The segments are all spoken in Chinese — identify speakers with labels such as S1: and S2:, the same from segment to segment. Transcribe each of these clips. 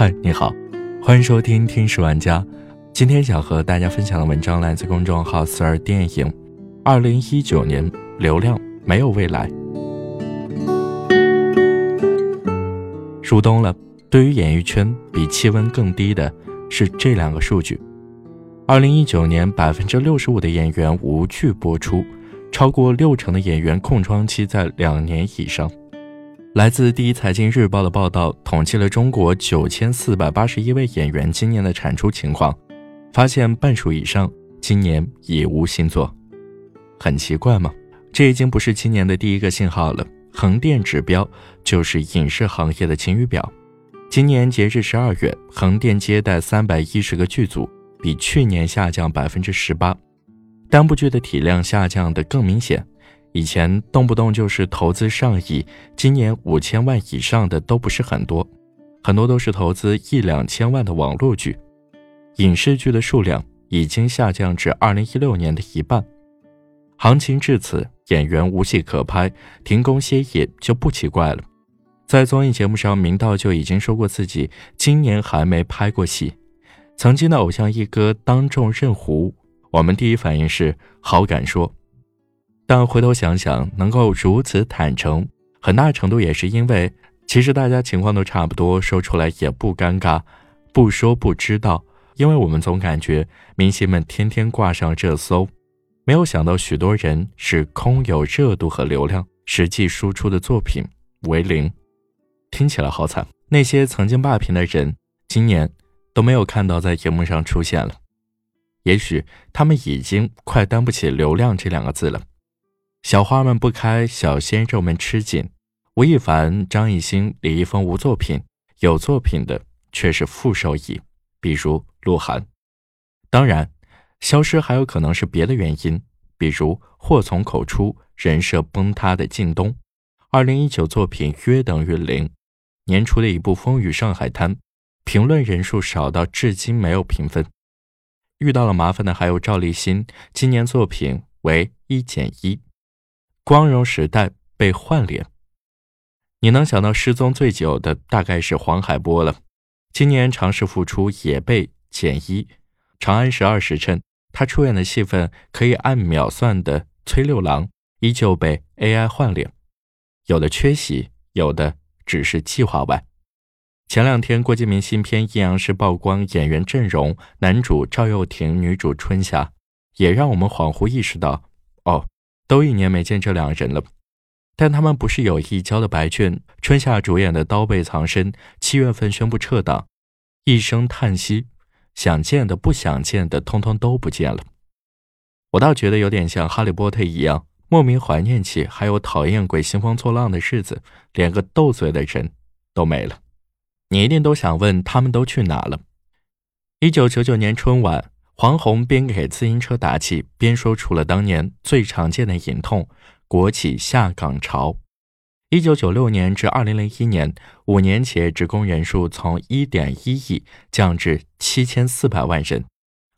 S1: 嗨，你好，欢迎收听《听史玩家》。今天想和大家分享的文章来自公众号“四二电影”。二零一九年，流量没有未来。入冬了，对于演艺圈，比气温更低的是这两个数据：二零一九年，百分之六十五的演员无剧播出，超过六成的演员空窗期在两年以上。来自第一财经日报的报道，统计了中国九千四百八十一位演员今年的产出情况，发现半数以上今年已无新作。很奇怪吗？这已经不是今年的第一个信号了。横店指标就是影视行业的晴雨表。今年截至十二月，横店接待三百一十个剧组，比去年下降百分之十八，单部剧的体量下降的更明显。以前动不动就是投资上亿，今年五千万以上的都不是很多，很多都是投资一两千万的网络剧。影视剧的数量已经下降至二零一六年的一半。行情至此，演员无戏可拍，停工歇业就不奇怪了。在综艺节目上，明道就已经说过自己今年还没拍过戏。曾经的偶像一哥当众认糊，我们第一反应是好敢说。但回头想想，能够如此坦诚，很大程度也是因为，其实大家情况都差不多，说出来也不尴尬，不说不知道。因为我们总感觉明星们天天挂上热搜，没有想到许多人是空有热度和流量，实际输出的作品为零，听起来好惨。那些曾经霸屏的人，今年都没有看到在荧幕上出现了，也许他们已经快担不起“流量”这两个字了。小花们不开，小鲜肉们吃紧。吴亦凡、张艺兴、李易峰无作品，有作品的却是负收益，比如鹿晗。当然，消失还有可能是别的原因，比如祸从口出、人设崩塌的靳东，二零一九作品约等于零。年初的一部《风雨上海滩》，评论人数少到至今没有评分。遇到了麻烦的还有赵立新，今年作品为一减一。光荣时代被换脸，你能想到失踪最久的大概是黄海波了。今年尝试复出也被减一。长安十二时辰，他出演的戏份可以按秒算的崔六郎依旧被 AI 换脸，有的缺席，有的只是计划外。前两天郭敬明新片《阴阳师》曝光演员阵容，男主赵又廷，女主春夏，也让我们恍惚意识到，哦。都一年没见这两人了，但他们不是有意交的白卷。春夏主演的《刀背藏身》七月份宣布撤档，一声叹息，想见的、不想见的，通通都不见了。我倒觉得有点像《哈利波特》一样，莫名怀念起还有讨厌鬼兴风作浪的日子，连个斗嘴的人都没了。你一定都想问，他们都去哪了？一九九九年春晚。黄宏边给自行车打气，边说出了当年最常见的隐痛：国企下岗潮。一九九六年至二零零一年，五年企业职工人数从一点一亿降至七千四百万人。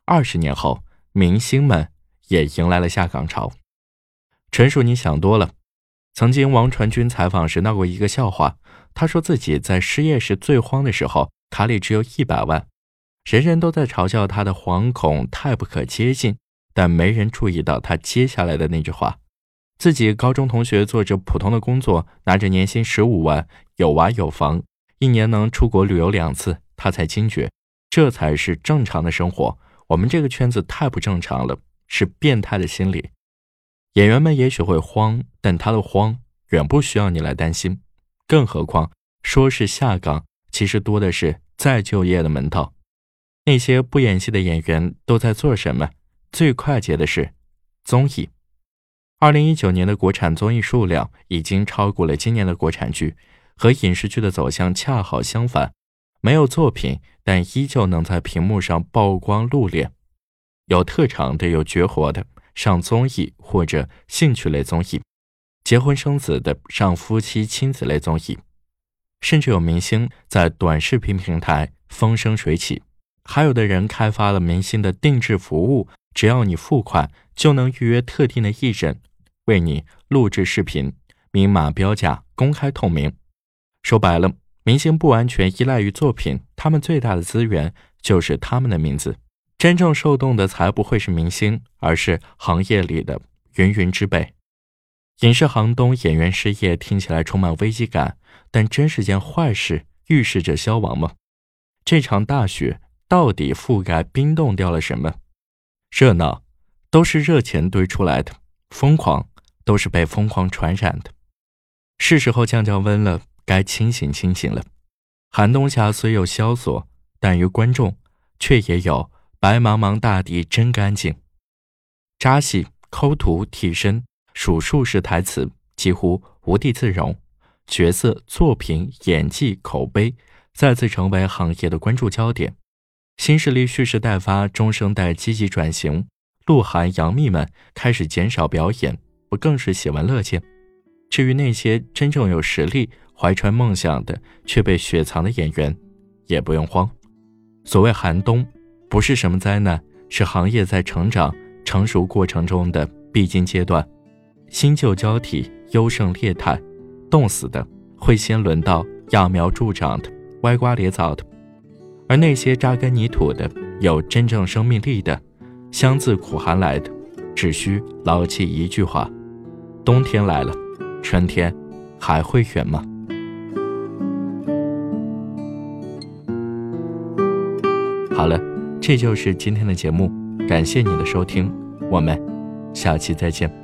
S1: 二十年后，明星们也迎来了下岗潮。纯属你想多了。曾经，王传君采访时闹过一个笑话，他说自己在失业时最慌的时候，卡里只有一百万。人人都在嘲笑他的惶恐太不可接近，但没人注意到他接下来的那句话：自己高中同学做着普通的工作，拿着年薪十五万，有娃有房，一年能出国旅游两次，他才惊觉，这才是正常的生活。我们这个圈子太不正常了，是变态的心理。演员们也许会慌，但他的慌远不需要你来担心。更何况，说是下岗，其实多的是再就业的门道。那些不演戏的演员都在做什么？最快捷的是综艺。二零一九年的国产综艺数量已经超过了今年的国产剧，和影视剧的走向恰好相反。没有作品，但依旧能在屏幕上曝光露脸。有特长的，有绝活的，上综艺或者兴趣类综艺；结婚生子的，上夫妻亲子类综艺；甚至有明星在短视频平台风生水起。还有的人开发了明星的定制服务，只要你付款，就能预约特定的艺人为你录制视频，明码标价，公开透明。说白了，明星不完全依赖于作品，他们最大的资源就是他们的名字。真正受动的才不会是明星，而是行业里的芸芸之辈。影视寒冬，演员失业，听起来充满危机感，但真是件坏事，预示着消亡吗？这场大雪到底覆盖冰冻掉了什么？热闹都是热钱堆出来的，疯狂都是被疯狂传染的。是时候降降温了，该清醒清醒了。寒冬下虽有萧索，但于观众却也有白茫茫大地真干净。扎戏、抠图、替身。数数式台词几乎无地自容，角色、作品、演技、口碑再次成为行业的关注焦点。新势力蓄势待发，中生代积极转型，鹿晗、杨幂们开始减少表演，不更是喜闻乐见？至于那些真正有实力、怀揣梦想的却被雪藏的演员，也不用慌。所谓寒冬，不是什么灾难，是行业在成长、成熟过程中的必经阶段。新旧交替，优胜劣汰，冻死的会先轮到揠苗助长的、歪瓜裂枣的，而那些扎根泥土的、有真正生命力的、香自苦寒来的，只需牢记一句话：冬天来了，春天还会远吗？好了，这就是今天的节目，感谢你的收听，我们下期再见。